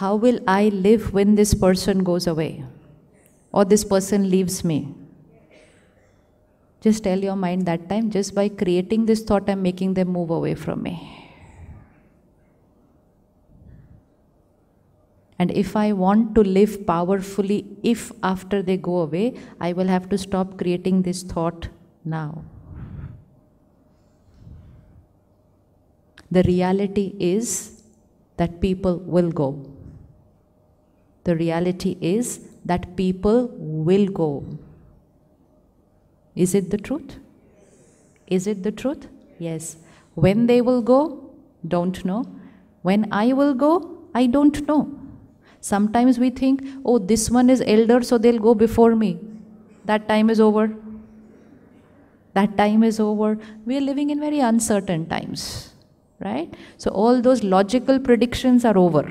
how will I live when this person goes away or this person leaves me? Just tell your mind that time, just by creating this thought, I'm making them move away from me. And if I want to live powerfully, if after they go away, I will have to stop creating this thought now. The reality is that people will go. The reality is that people will go. Is it the truth? Is it the truth? Yes. When they will go, don't know. When I will go, I don't know. Sometimes we think, oh, this one is elder, so they'll go before me. That time is over. That time is over. We are living in very uncertain times, right? So all those logical predictions are over.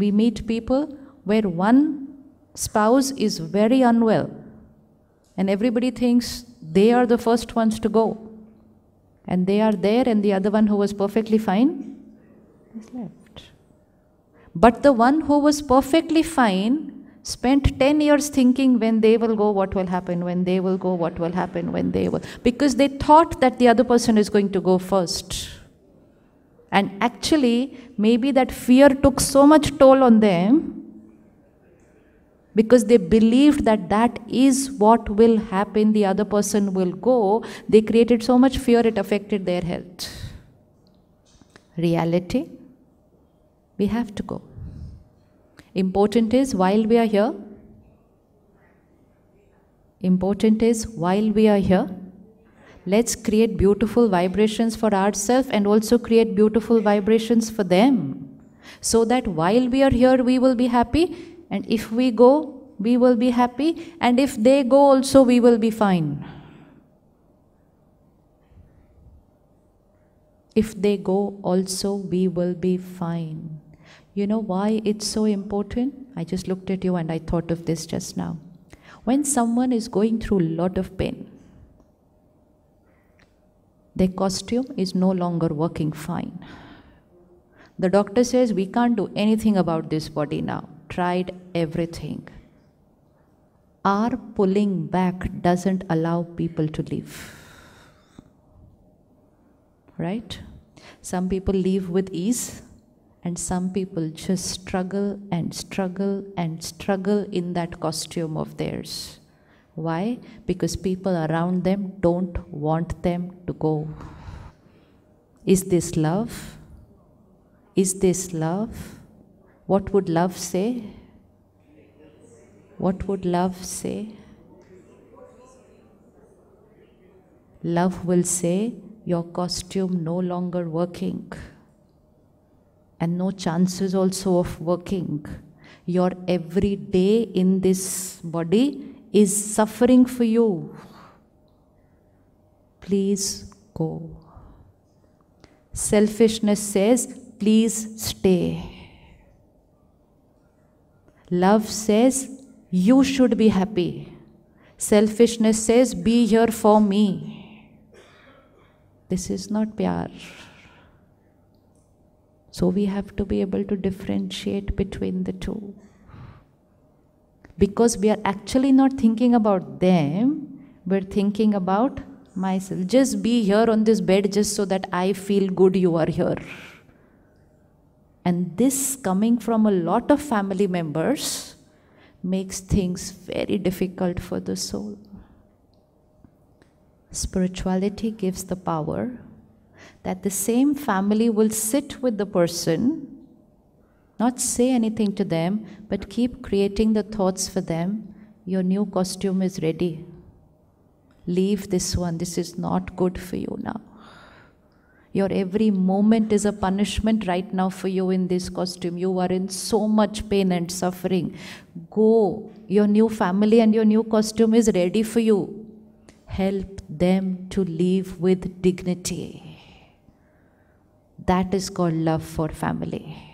We meet people where one spouse is very unwell and everybody thinks they are the first ones to go. And they are there, and the other one who was perfectly fine is left. But the one who was perfectly fine spent 10 years thinking when they will go, what will happen, when they will go, what will happen, when they will. Because they thought that the other person is going to go first. And actually, maybe that fear took so much toll on them because they believed that that is what will happen, the other person will go, they created so much fear it affected their health. Reality, we have to go. Important is while we are here, important is while we are here, let's create beautiful vibrations for ourselves and also create beautiful vibrations for them. So that while we are here, we will be happy and if we go, we will be happy. And if they go also, we will be fine. If they go also, we will be fine. You know why it's so important? I just looked at you and I thought of this just now. When someone is going through a lot of pain, their costume is no longer working fine. The doctor says, We can't do anything about this body now tried everything. Our pulling back doesn't allow people to leave. Right? Some people leave with ease, and some people just struggle and struggle and struggle in that costume of theirs. Why? Because people around them don't want them to go. Is this love? Is this love? What would love say? What would love say? Love will say, Your costume no longer working, and no chances also of working. Your every day in this body is suffering for you. Please go. Selfishness says, Please stay. Love says, You should be happy. Selfishness says, Be here for me. This is not pyar. So we have to be able to differentiate between the two. Because we are actually not thinking about them, we're thinking about myself. Just be here on this bed just so that I feel good you are here. And this coming from a lot of family members makes things very difficult for the soul. Spirituality gives the power that the same family will sit with the person, not say anything to them, but keep creating the thoughts for them. Your new costume is ready. Leave this one. This is not good for you now. Your every moment is a punishment right now for you in this costume. You are in so much pain and suffering. Go. Your new family and your new costume is ready for you. Help them to live with dignity. That is called love for family.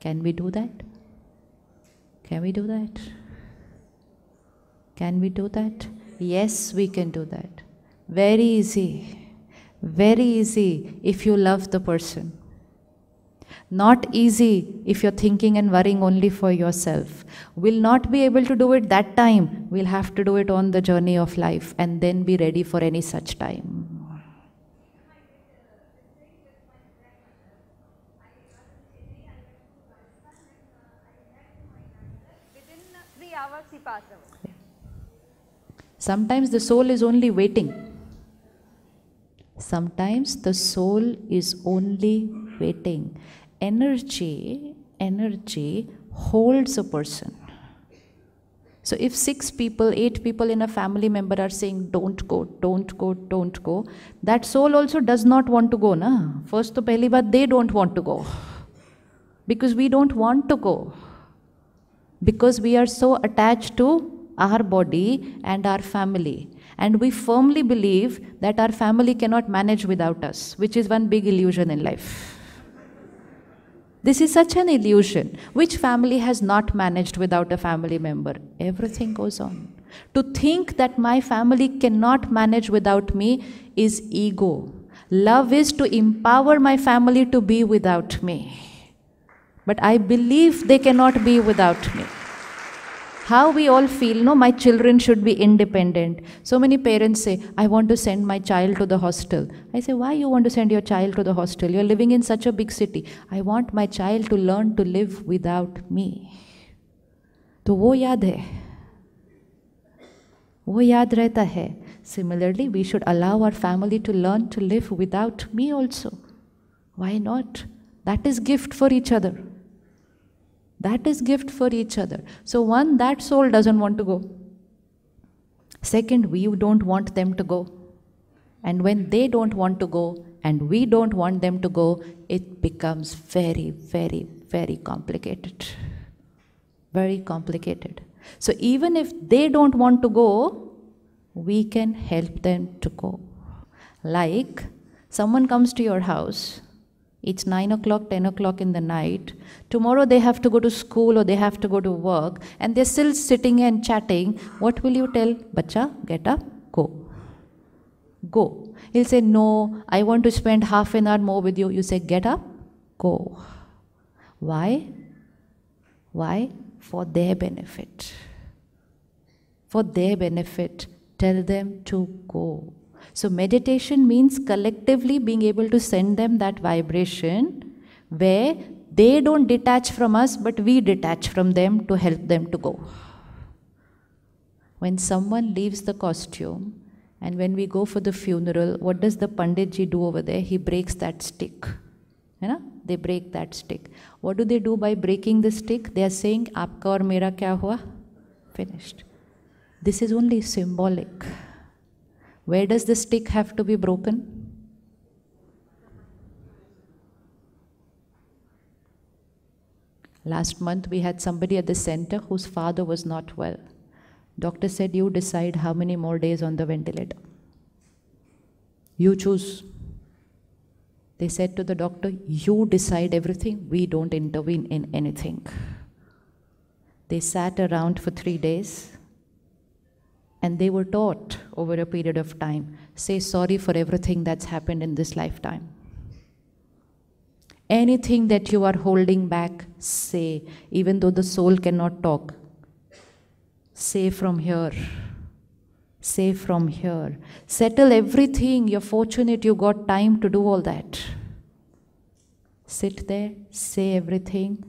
Can we do that? Can we do that? Can we do that? Yes, we can do that. Very easy. Very easy if you love the person. Not easy if you're thinking and worrying only for yourself. We'll not be able to do it that time. We'll have to do it on the journey of life and then be ready for any such time. Within three hours, he passed away. Sometimes the soul is only waiting. Sometimes the soul is only waiting. Energy, energy holds a person. So if six people, eight people in a family member are saying, don't go, don't go, don't go, that soul also does not want to go, na? First to pehli baat, they don't want to go. Because we don't want to go. Because we are so attached to our body and our family. And we firmly believe that our family cannot manage without us, which is one big illusion in life. This is such an illusion. Which family has not managed without a family member? Everything goes on. To think that my family cannot manage without me is ego. Love is to empower my family to be without me. But I believe they cannot be without me how we all feel no my children should be independent so many parents say i want to send my child to the hostel i say why you want to send your child to the hostel you're living in such a big city i want my child to learn to live without me तो वो याद है वो याद रहता है similarly we should allow our family to learn to live without me also why not that is gift for each other that is gift for each other. So one, that soul doesn't want to go. Second, we don't want them to go. And when they don't want to go and we don't want them to go, it becomes very, very, very complicated. Very complicated. So even if they don't want to go, we can help them to go. Like someone comes to your house it's 9 o'clock, 10 o'clock in the night. Tomorrow they have to go to school or they have to go to work and they're still sitting and chatting. What will you tell? Bacha, get up, go. Go. He'll say, No, I want to spend half an hour more with you. You say, Get up, go. Why? Why? For their benefit. For their benefit. Tell them to go. So, meditation means collectively being able to send them that vibration where they don't detach from us, but we detach from them to help them to go. When someone leaves the costume, and when we go for the funeral, what does the Panditji do over there? He breaks that stick. You know? They break that stick. What do they do by breaking the stick? They are saying, Aapka aur mera kya hua? Finished. This is only symbolic. Where does the stick have to be broken? Last month we had somebody at the center whose father was not well. Doctor said, You decide how many more days on the ventilator. You choose. They said to the doctor, You decide everything, we don't intervene in anything. They sat around for three days and they were taught over a period of time say sorry for everything that's happened in this lifetime. Anything that you are holding back, say, even though the soul cannot talk. Say from here. Say from here. Settle everything. You're fortunate you got time to do all that. Sit there, say everything.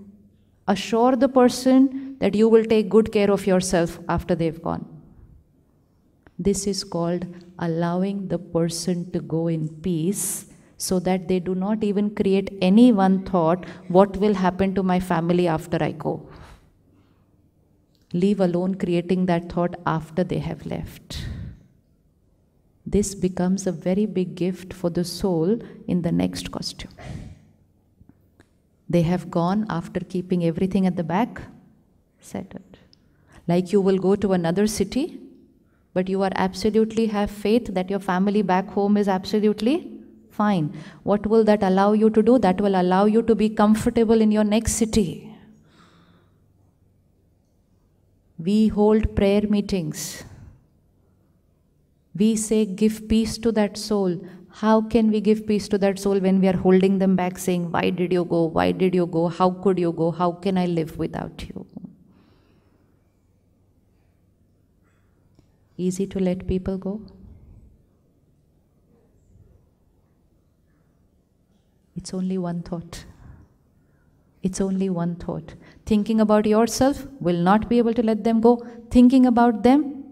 Assure the person that you will take good care of yourself after they've gone. This is called allowing the person to go in peace so that they do not even create any one thought what will happen to my family after I go. Leave alone creating that thought after they have left. This becomes a very big gift for the soul in the next costume. They have gone after keeping everything at the back, settled. Like you will go to another city but you are absolutely have faith that your family back home is absolutely fine. What will that allow you to do? That will allow you to be comfortable in your next city. We hold prayer meetings. We say, Give peace to that soul. How can we give peace to that soul when we are holding them back, saying, Why did you go? Why did you go? How could you go? How can I live without you? Easy to let people go? It's only one thought. It's only one thought. Thinking about yourself will not be able to let them go. Thinking about them,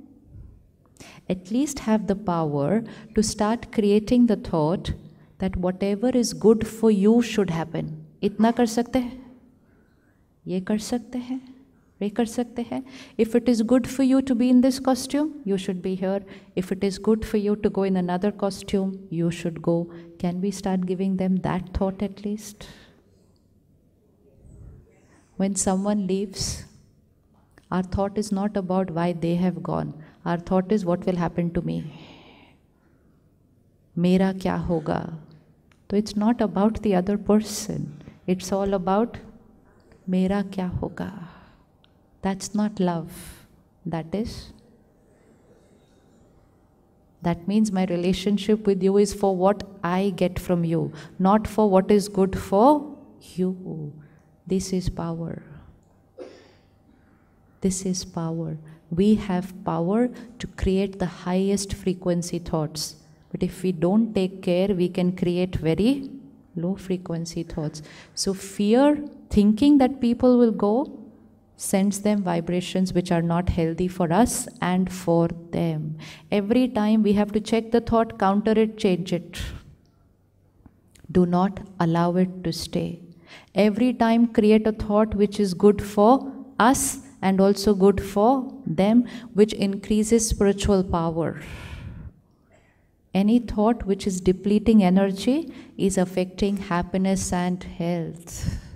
at least have the power to start creating the thought that whatever is good for you should happen. इतना कर सकते हैं ये कर सकते हैं वे कर सकते हैं if it is good for you to be in this costume you should be here if it is good for you to go in another costume you should go can be start giving them that thought at least when someone leaves our thought is not about why they have gone our thought is what will happen to me मेरा क्या होगा? तो it's not about the other person it's all about मेरा क्या होगा? That's not love. That is. That means my relationship with you is for what I get from you, not for what is good for you. This is power. This is power. We have power to create the highest frequency thoughts. But if we don't take care, we can create very low frequency thoughts. So, fear, thinking that people will go, sends them vibrations which are not healthy for us and for them. Every time we have to check the thought, counter it, change it. Do not allow it to stay. Every time create a thought which is good for us and also good for them, which increases spiritual power. Any thought which is depleting energy is affecting happiness and health.